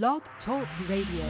Blog Talk Radio.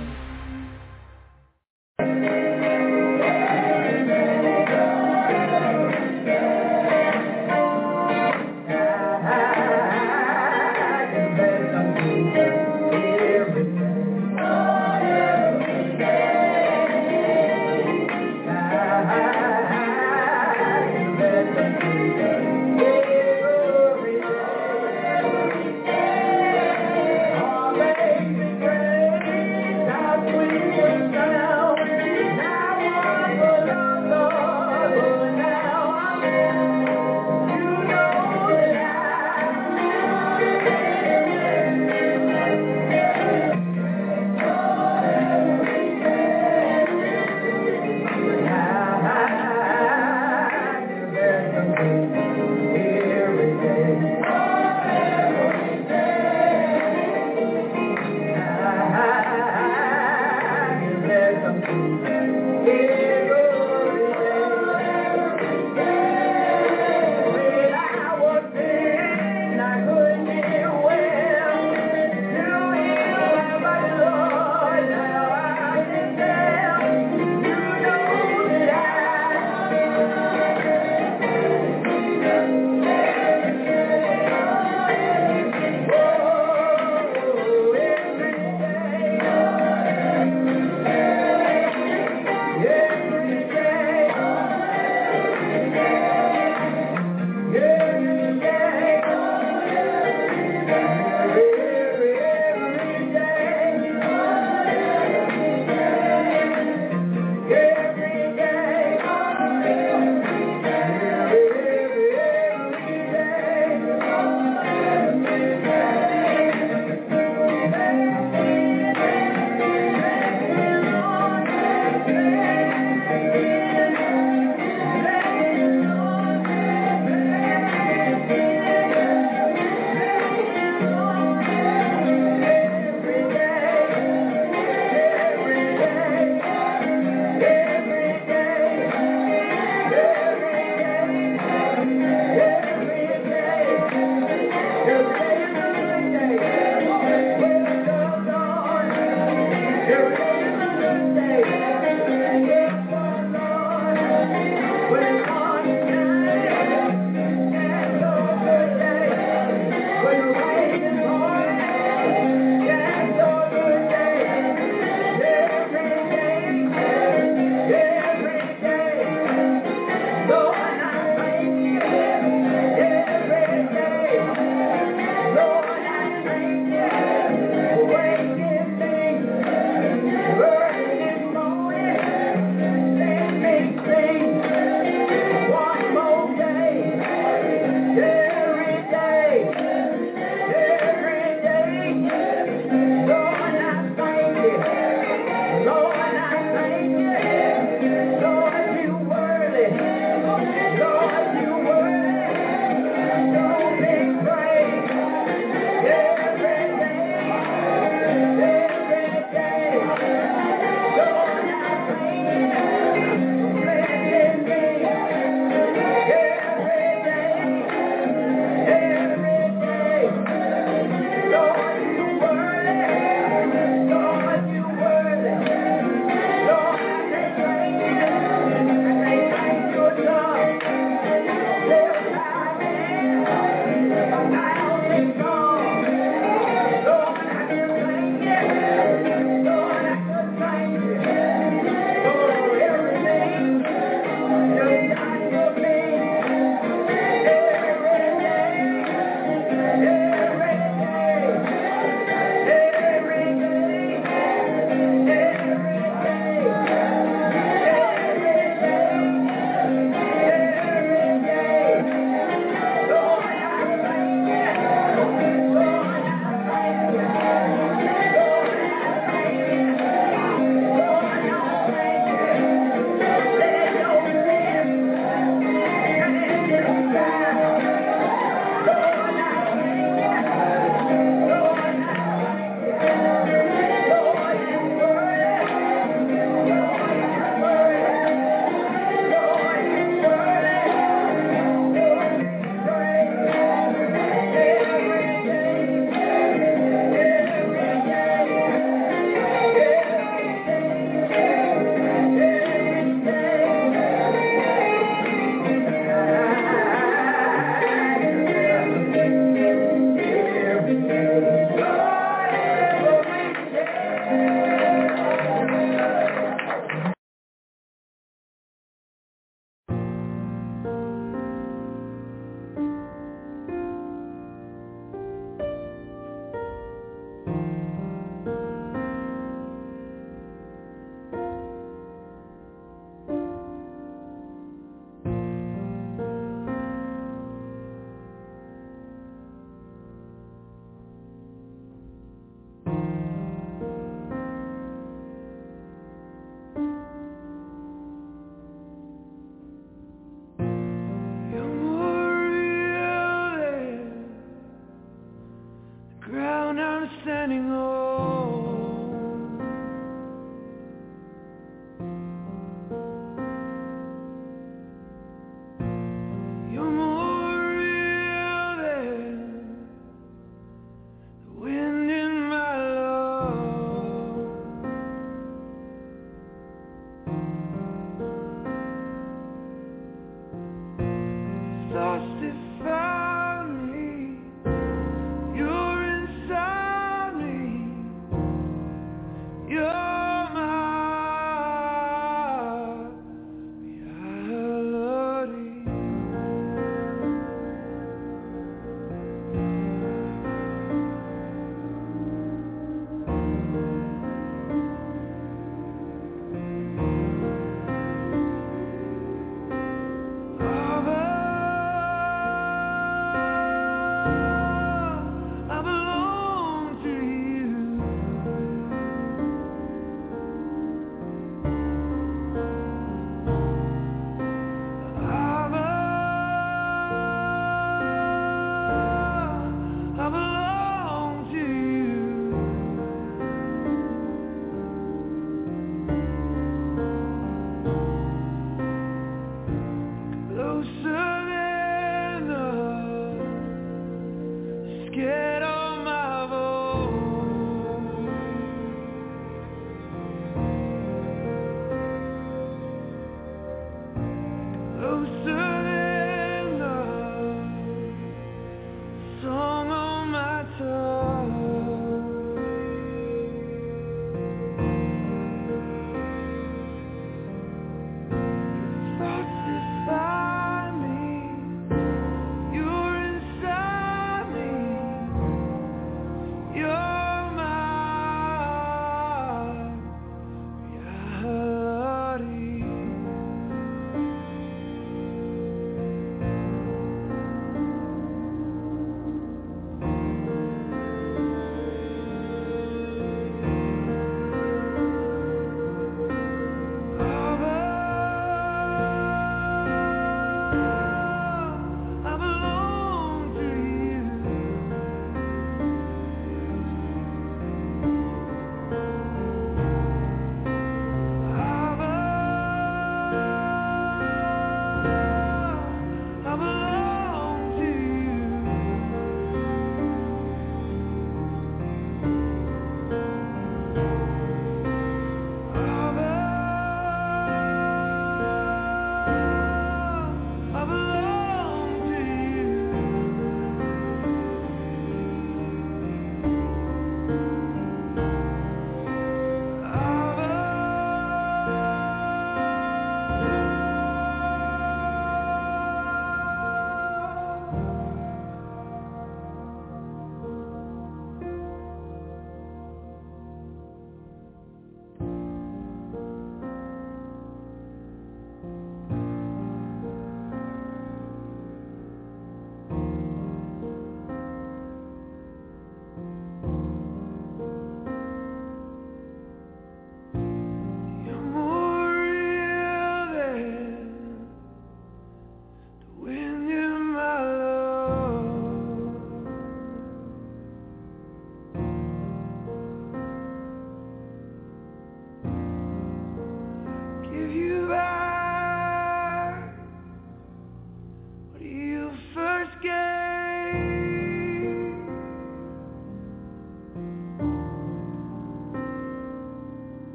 scared.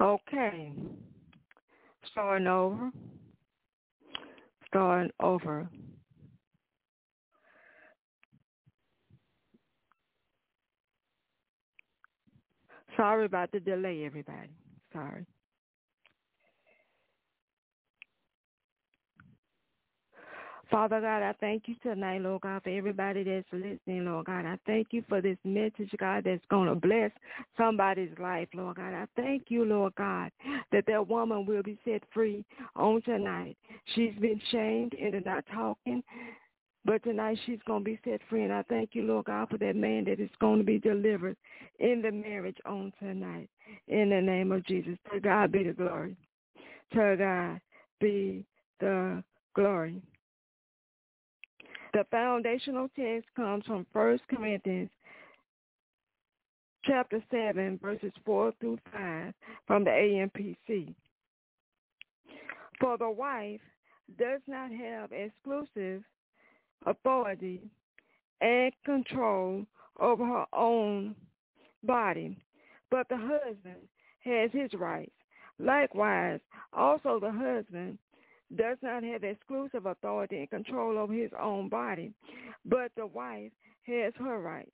Okay. Starting over. Starting over. Sorry about the delay, everybody. Sorry. Father God, I thank you tonight, Lord God, for everybody that's listening, Lord God. I thank you for this message, God, that's going to bless somebody's life, Lord God. I thank you, Lord God, that that woman will be set free on tonight. She's been shamed into not talking, but tonight she's going to be set free. And I thank you, Lord God, for that man that is going to be delivered in the marriage on tonight. In the name of Jesus. To God be the glory. To God be the glory. The foundational text comes from 1 Corinthians chapter 7, verses 4 through 5 from the AMPC. For the wife does not have exclusive authority and control over her own body, but the husband has his rights. Likewise, also the husband does not have exclusive authority and control over his own body, but the wife has her rights.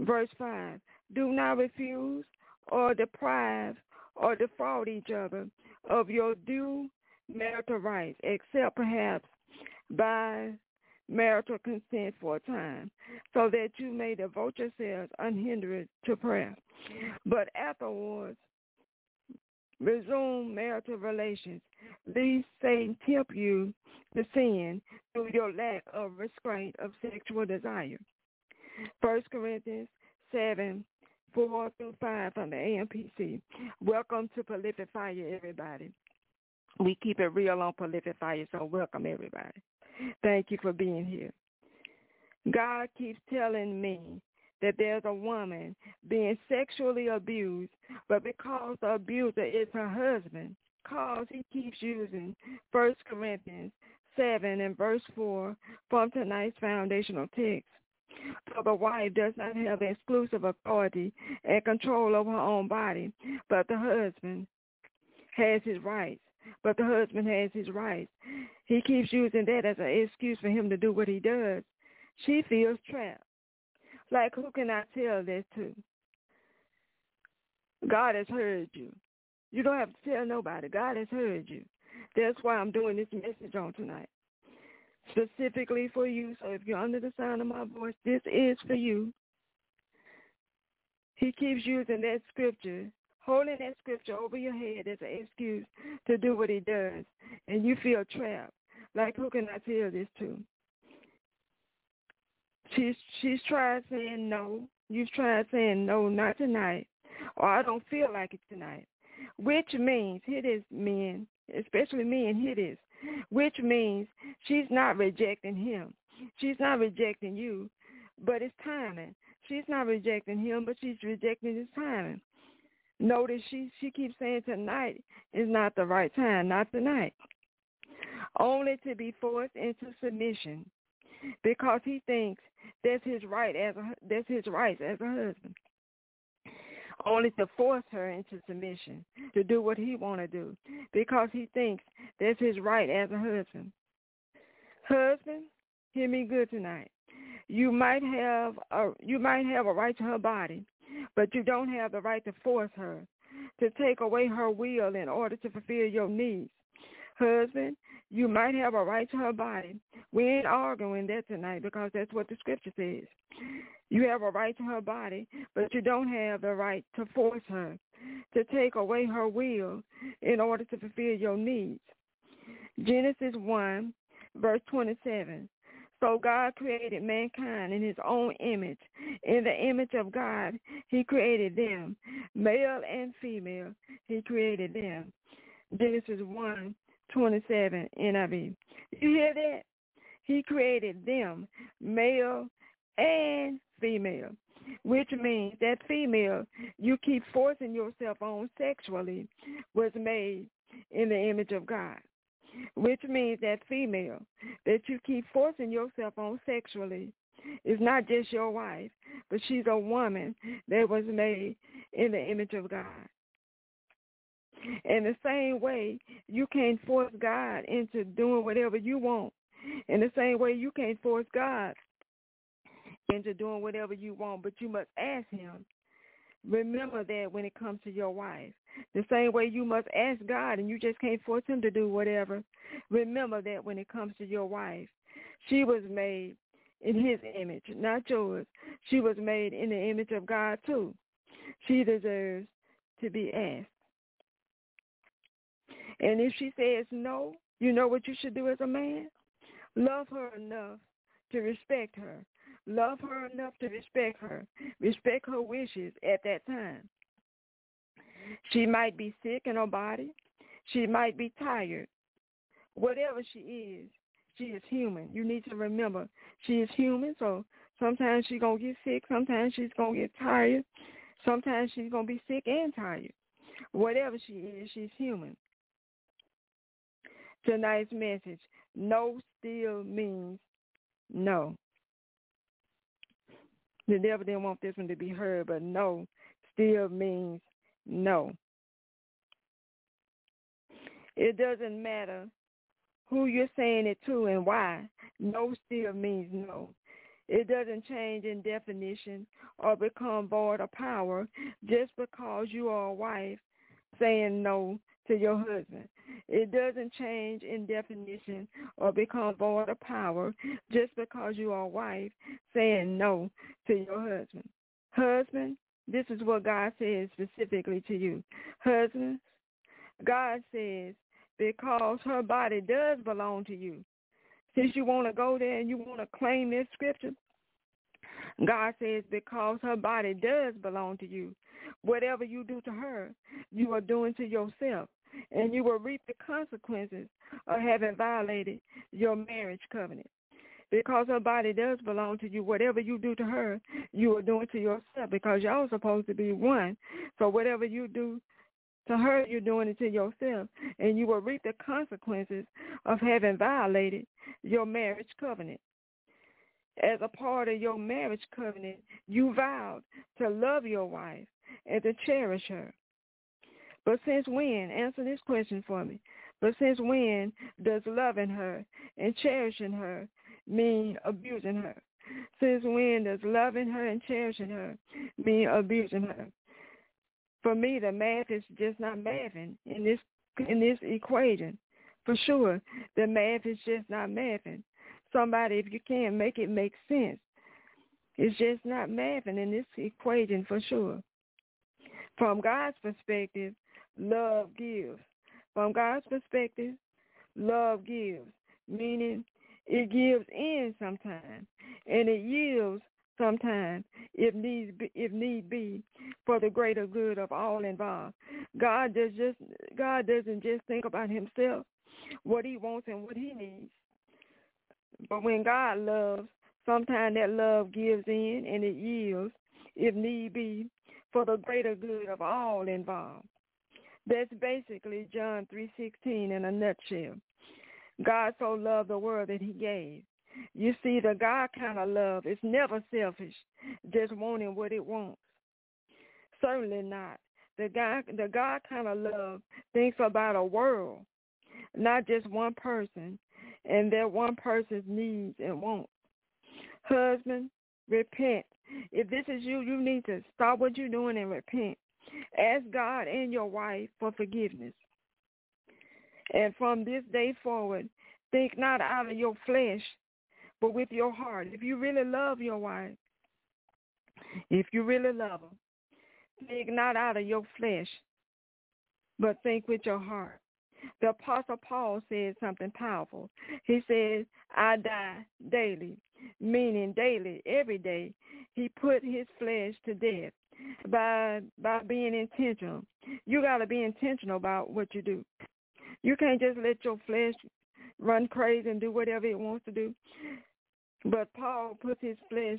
Verse 5, do not refuse or deprive or defraud each other of your due marital rights, except perhaps by marital consent for a time, so that you may devote yourselves unhindered to prayer. But afterwards, resume marital relations, lest Satan tempt you to sin through your lack of restraint of sexual desire. First Corinthians 7, 4 through 5 from the AMPC. Welcome to Prolific Fire, everybody. We keep it real on Prolific Fire, so welcome, everybody. Thank you for being here. God keeps telling me that there's a woman being sexually abused, but because the abuser is her husband, cause he keeps using First Corinthians 7 and verse 4 from tonight's foundational text. For the wife does not have exclusive authority and control over her own body, but the husband has his rights. But the husband has his rights. He keeps using that as an excuse for him to do what he does. She feels trapped. Like, who can I tell this to? God has heard you. You don't have to tell nobody. God has heard you. That's why I'm doing this message on tonight. Specifically for you. So if you're under the sound of my voice, this is for you. He keeps using that scripture, holding that scripture over your head as an excuse to do what he does. And you feel trapped. Like, who can I tell this to? She's she's tried saying no. You've tried saying no, not tonight, or I don't feel like it tonight. Which means, here it is, men, especially men, here it is. Which means she's not rejecting him. She's not rejecting you, but it's timing. She's not rejecting him, but she's rejecting his timing. Notice she she keeps saying tonight is not the right time, not tonight. Only to be forced into submission because he thinks that's his right as a that's his rights as a husband. Only to force her into submission to do what he want to do because he thinks that's his right as a husband. Husband, hear me good tonight. You might have a you might have a right to her body, but you don't have the right to force her to take away her will in order to fulfill your needs. Husband, you might have a right to her body. We ain't arguing that tonight because that's what the scripture says. You have a right to her body, but you don't have the right to force her to take away her will in order to fulfill your needs. Genesis 1, verse 27. So God created mankind in his own image. In the image of God, he created them. Male and female, he created them. Genesis 1, 27 NIV. You hear that? He created them, male and female, which means that female you keep forcing yourself on sexually was made in the image of God, which means that female that you keep forcing yourself on sexually is not just your wife, but she's a woman that was made in the image of God. In the same way, you can't force God into doing whatever you want. In the same way, you can't force God into doing whatever you want, but you must ask him. Remember that when it comes to your wife. The same way you must ask God and you just can't force him to do whatever. Remember that when it comes to your wife. She was made in his image, not yours. She was made in the image of God too. She deserves to be asked. And if she says no, you know what you should do as a man? Love her enough to respect her. Love her enough to respect her. Respect her wishes at that time. She might be sick in her body. She might be tired. Whatever she is, she is human. You need to remember she is human, so sometimes she's going to get sick. Sometimes she's going to get tired. Sometimes she's going to be sick and tired. Whatever she is, she's human. Tonight's message, no still means no. The devil didn't want this one to be heard, but no still means no. It doesn't matter who you're saying it to and why. No still means no. It doesn't change in definition or become void of power just because you are a wife saying no to your husband. It doesn't change in definition or become void of power just because you are a wife saying no to your husband. Husband, this is what God says specifically to you. Husbands, God says because her body does belong to you. Since you want to go there and you want to claim this scripture, God says because her body does belong to you. Whatever you do to her, you are doing to yourself, and you will reap the consequences of having violated your marriage covenant. Because her body does belong to you, whatever you do to her, you are doing to yourself because y'all are supposed to be one. So whatever you do to her, you're doing it to yourself, and you will reap the consequences of having violated your marriage covenant. As a part of your marriage covenant, you vowed to love your wife and to cherish her. But since when, answer this question for me, but since when does loving her and cherishing her mean abusing her? Since when does loving her and cherishing her mean abusing her? For me, the math is just not mathing in this in this equation. For sure, the math is just not mathing. Somebody, if you can make it make sense, it's just not mathing in this equation for sure. From God's perspective, love gives. From God's perspective, love gives, meaning it gives in sometimes, and it yields sometimes if need be, if need be for the greater good of all involved. God does just God doesn't just think about himself, what he wants and what he needs. But when God loves, sometimes that love gives in and it yields if need be for the greater good of all involved. That's basically John 3:16 in a nutshell. God so loved the world that he gave. You see, the God kind of love is never selfish, just wanting what it wants. Certainly not. The God, the God kind of love thinks about a world, not just one person, and that one person's needs and wants. Husband, repent. If this is you, you need to stop what you're doing and repent. Ask God and your wife for forgiveness. And from this day forward, think not out of your flesh, but with your heart. If you really love your wife, if you really love her, think not out of your flesh, but think with your heart. The Apostle Paul said something powerful. He said, I die daily, meaning daily, every day. He put his flesh to death by by being intentional. You got to be intentional about what you do. You can't just let your flesh run crazy and do whatever it wants to do. But Paul puts his flesh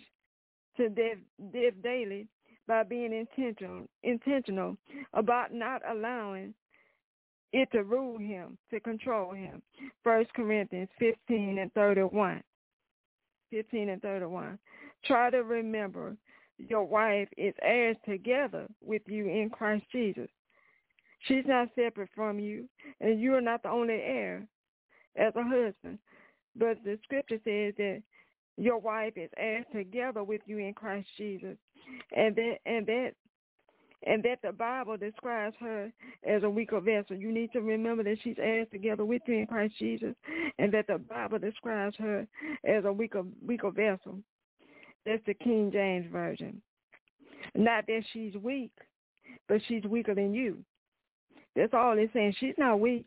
to death, death daily by being intentional, intentional about not allowing it to rule him, to control him. First Corinthians 15 and 31. 15 and 31. Try to remember your wife is heirs together with you in Christ Jesus. She's not separate from you, and you are not the only heir as a husband. But the scripture says that your wife is heirs together with you in Christ Jesus, and that and that and that the Bible describes her as a weaker vessel. You need to remember that she's heirs together with you in Christ Jesus, and that the Bible describes her as a weaker weaker vessel. That's the King James version. Not that she's weak, but she's weaker than you. That's all it's saying. She's not weak.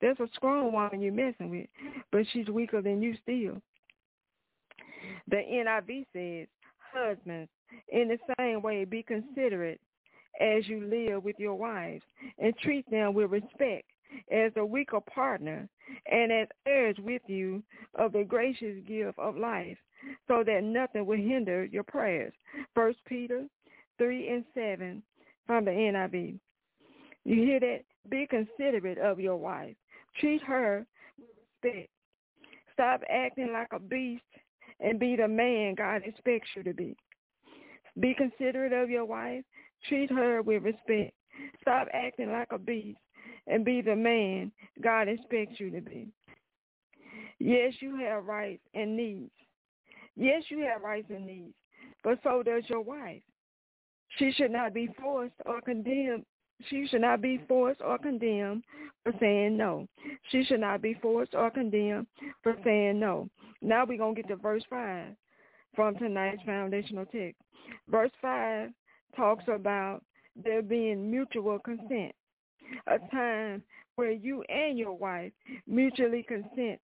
There's a strong woman you're messing with, but she's weaker than you still. The NIV says, husbands, in the same way, be considerate as you live with your wives and treat them with respect as a weaker partner and as heirs with you of the gracious gift of life so that nothing will hinder your prayers. First Peter 3 and 7 from the NIV. You hear that? Be considerate of your wife. Treat her with respect. Stop acting like a beast and be the man God expects you to be. Be considerate of your wife. Treat her with respect. Stop acting like a beast and be the man God expects you to be. Yes, you have rights and needs. Yes, you have rights and needs, but so does your wife. She should not be forced or condemned. She should not be forced or condemned for saying no. She should not be forced or condemned for saying no. Now we're going to get to verse 5 from tonight's foundational text. Verse 5 talks about there being mutual consent, a time where you and your wife mutually consent.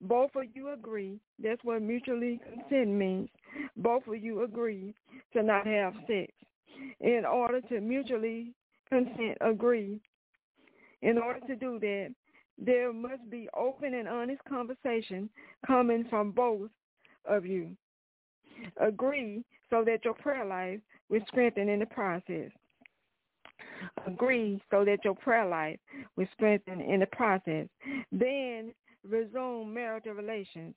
Both of you agree. That's what mutually consent means. Both of you agree to not have sex. In order to mutually consent, agree, in order to do that, there must be open and honest conversation coming from both of you. Agree so that your prayer life will strengthen in the process. Agree so that your prayer life will strengthen in the process. Then resume marital relations.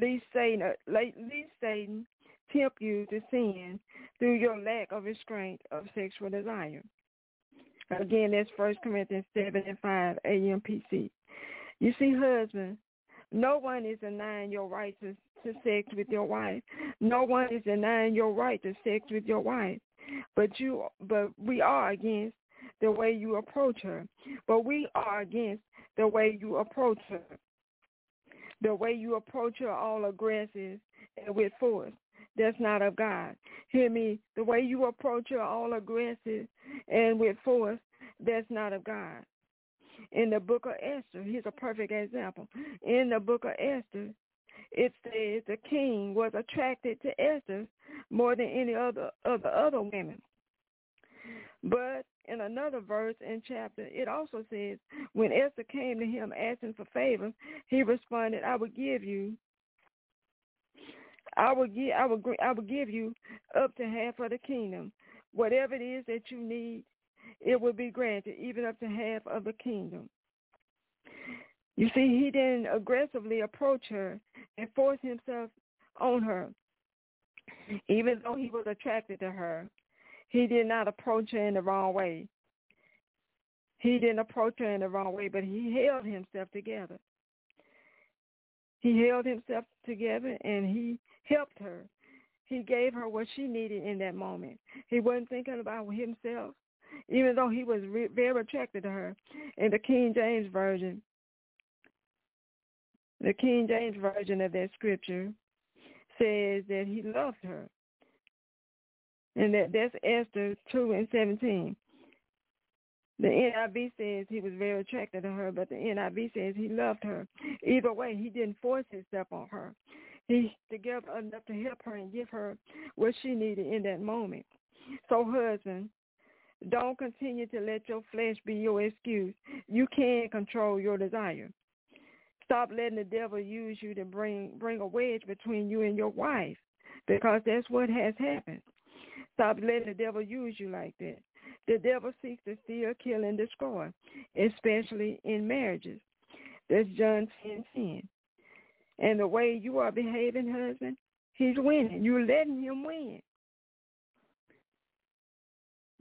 Least Satan, uh, least Satan tempt you to sin through your lack of restraint of sexual desire. Again, that's First Corinthians 7 and 5 AMPC. You see, husband, no one is denying your right to, to sex with your wife. No one is denying your right to sex with your wife. But you, but we are against the way you approach her. But we are against the way you approach her. The way you approach her all aggressive and with force. That's not of God. Hear me. The way you approach her all aggressive and with force, that's not of God. In the book of Esther, here's a perfect example. In the book of Esther, it says the king was attracted to Esther more than any other of the other women. But in another verse in chapter, it also says, when Esther came to him asking for favor, he responded, I will give you I will give I will I will give you up to half of the kingdom. Whatever it is that you need, it will be granted, even up to half of the kingdom. You see, he didn't aggressively approach her and force himself on her. Even though he was attracted to her, he did not approach her in the wrong way. He didn't approach her in the wrong way, but he held himself together. He held himself together and he helped her. He gave her what she needed in that moment. He wasn't thinking about himself, even though he was re- very attracted to her. In the King James Version, the King James Version of that scripture says that he loved her. And that, that's Esther 2 and 17. The NIV says he was very attracted to her, but the NIV says he loved her. Either way, he didn't force himself on her. He together enough to help her and give her what she needed in that moment. So husband, don't continue to let your flesh be your excuse. You can control your desire. Stop letting the devil use you to bring bring a wedge between you and your wife because that's what has happened. Stop letting the devil use you like that. The devil seeks to steal, kill, and destroy, especially in marriages. That's John 10, 10. And the way you are behaving, husband, he's winning. You're letting him win.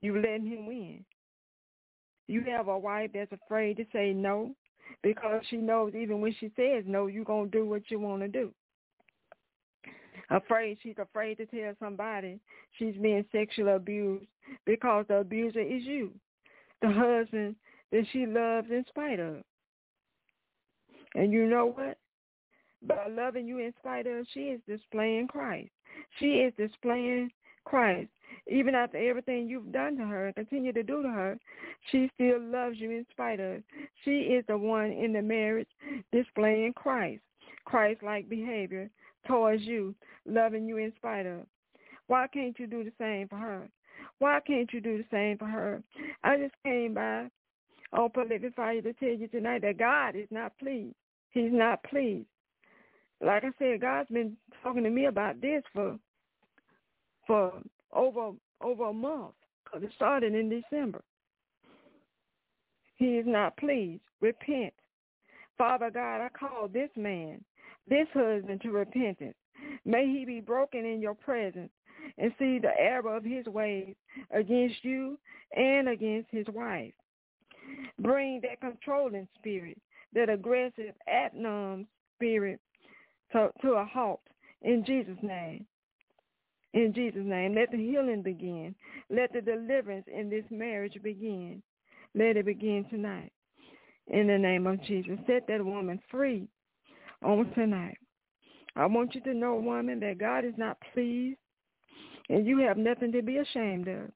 You're letting him win. You have a wife that's afraid to say no because she knows even when she says no, you're going to do what you want to do. Afraid, she's afraid to tell somebody she's being sexually abused because the abuser is you, the husband that she loves in spite of. And you know what? By loving you in spite of, she is displaying Christ. She is displaying Christ. Even after everything you've done to her and continue to do to her, she still loves you in spite of. She is the one in the marriage displaying Christ, Christ-like behavior towards you, loving you in spite of. Why can't you do the same for her? Why can't you do the same for her? I just came by on Prolific Fire to tell you tonight that God is not pleased. He's not pleased. Like I said, God's been talking to me about this for for over over a month because it started in December. He is not pleased. Repent. Father God, I call this man, this husband to repentance. May he be broken in your presence and see the error of his ways against you and against his wife. Bring that controlling spirit, that aggressive, ad spirit to, to a halt in Jesus' name. In Jesus' name, let the healing begin. Let the deliverance in this marriage begin. Let it begin tonight. In the name of Jesus, set that woman free on tonight. I want you to know, woman, that God is not pleased and you have nothing to be ashamed of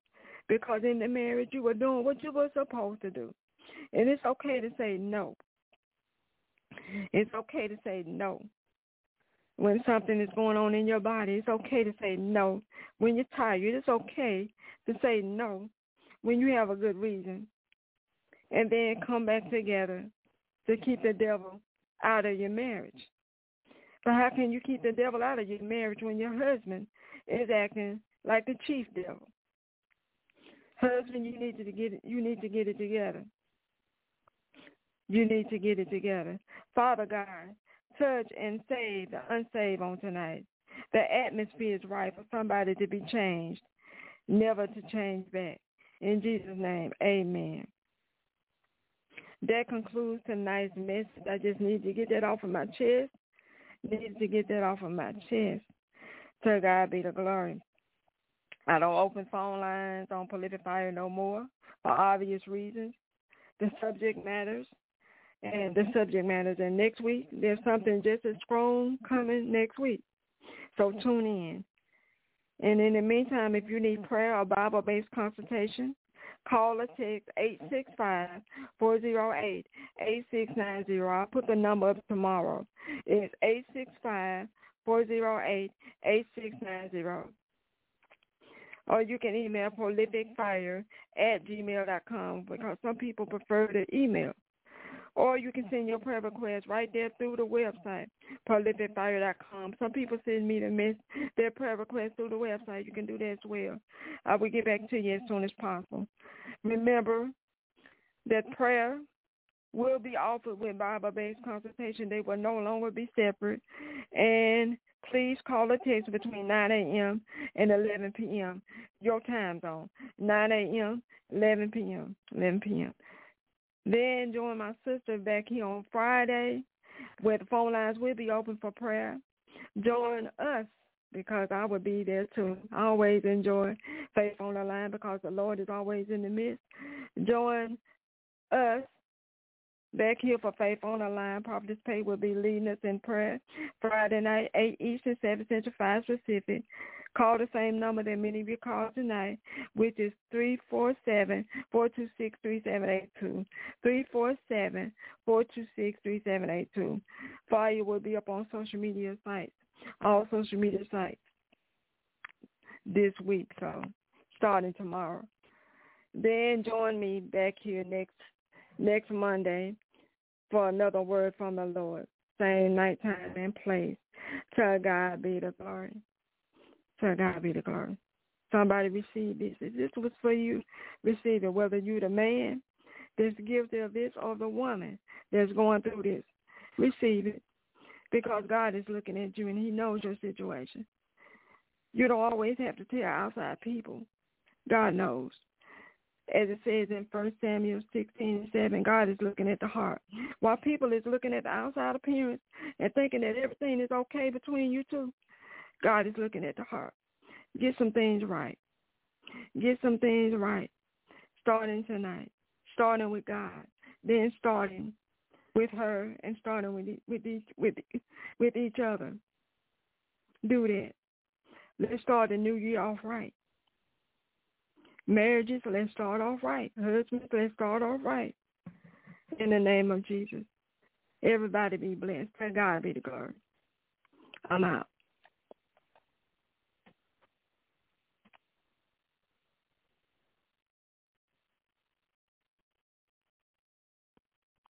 because in the marriage you were doing what you were supposed to do. And it's okay to say no. It's okay to say no when something is going on in your body. It's okay to say no. When you're tired, it's okay to say no when you have a good reason. And then come back together to keep the devil out of your marriage. But how can you keep the devil out of your marriage when your husband is acting like the chief devil? Husband, you need to get it, you need to get it together. You need to get it together. Father God, touch and save the unsaved on tonight. The atmosphere is right for somebody to be changed, never to change back. In Jesus' name, amen. That concludes tonight's message. I just need to get that off of my chest. Need to get that off of my chest. To God be the glory. I don't open phone lines on Prolific Fire no more for obvious reasons. The subject matters and the subject matters. And next week, there's something just as strong coming next week. So tune in. And in the meantime, if you need prayer or Bible-based consultation, call or text 865-408-8690. I'll put the number up tomorrow. It's 865-408-8690. Or you can email prolificfire at gmail.com because some people prefer to email. Or you can send your prayer request right there through the website, prolificfire.com. Some people send me the miss their prayer request through the website. You can do that as well. I will get back to you as soon as possible. Remember that prayer will be offered with Bible-based consultation. They will no longer be separate. And please call or text between 9 a.m. and 11 p.m. Your time zone, 9 a.m., 11 p.m., 11 p.m. Then join my sister back here on Friday where the phone lines will be open for prayer. Join us because I will be there too. I always enjoy Faith on the Line because the Lord is always in the midst. Join us back here for Faith on the Line. Prophetess Pay will be leading us in prayer Friday night, 8 Eastern, 7 Central, 5 Pacific. Call the same number that many of you called tonight, which is 347-426-3782. 347-426-3782. Fire will be up on social media sites, all social media sites this week, so starting tomorrow. Then join me back here next next Monday for another word from the Lord. Same night, time, and place. To God be the glory. To God be the glory. Somebody receive this. This was for you, receive it. Whether you're the man that's guilty of this or the woman that's going through this, receive it. Because God is looking at you and he knows your situation. You don't always have to tell outside people. God knows. as it says in First Samuel 16 and 7, God is looking at the heart. While people is looking at the outside appearance and thinking that everything is okay between you two, God is looking at the heart. Get some things right. Get some things right. Starting tonight. Starting with God. Then starting with her and starting with with each with with each other. Do that. Let's start the new year off right. Marriages, let's start off right. Husbands, let's start off right. In the name of Jesus. Everybody be blessed. To God be the glory. I'm out.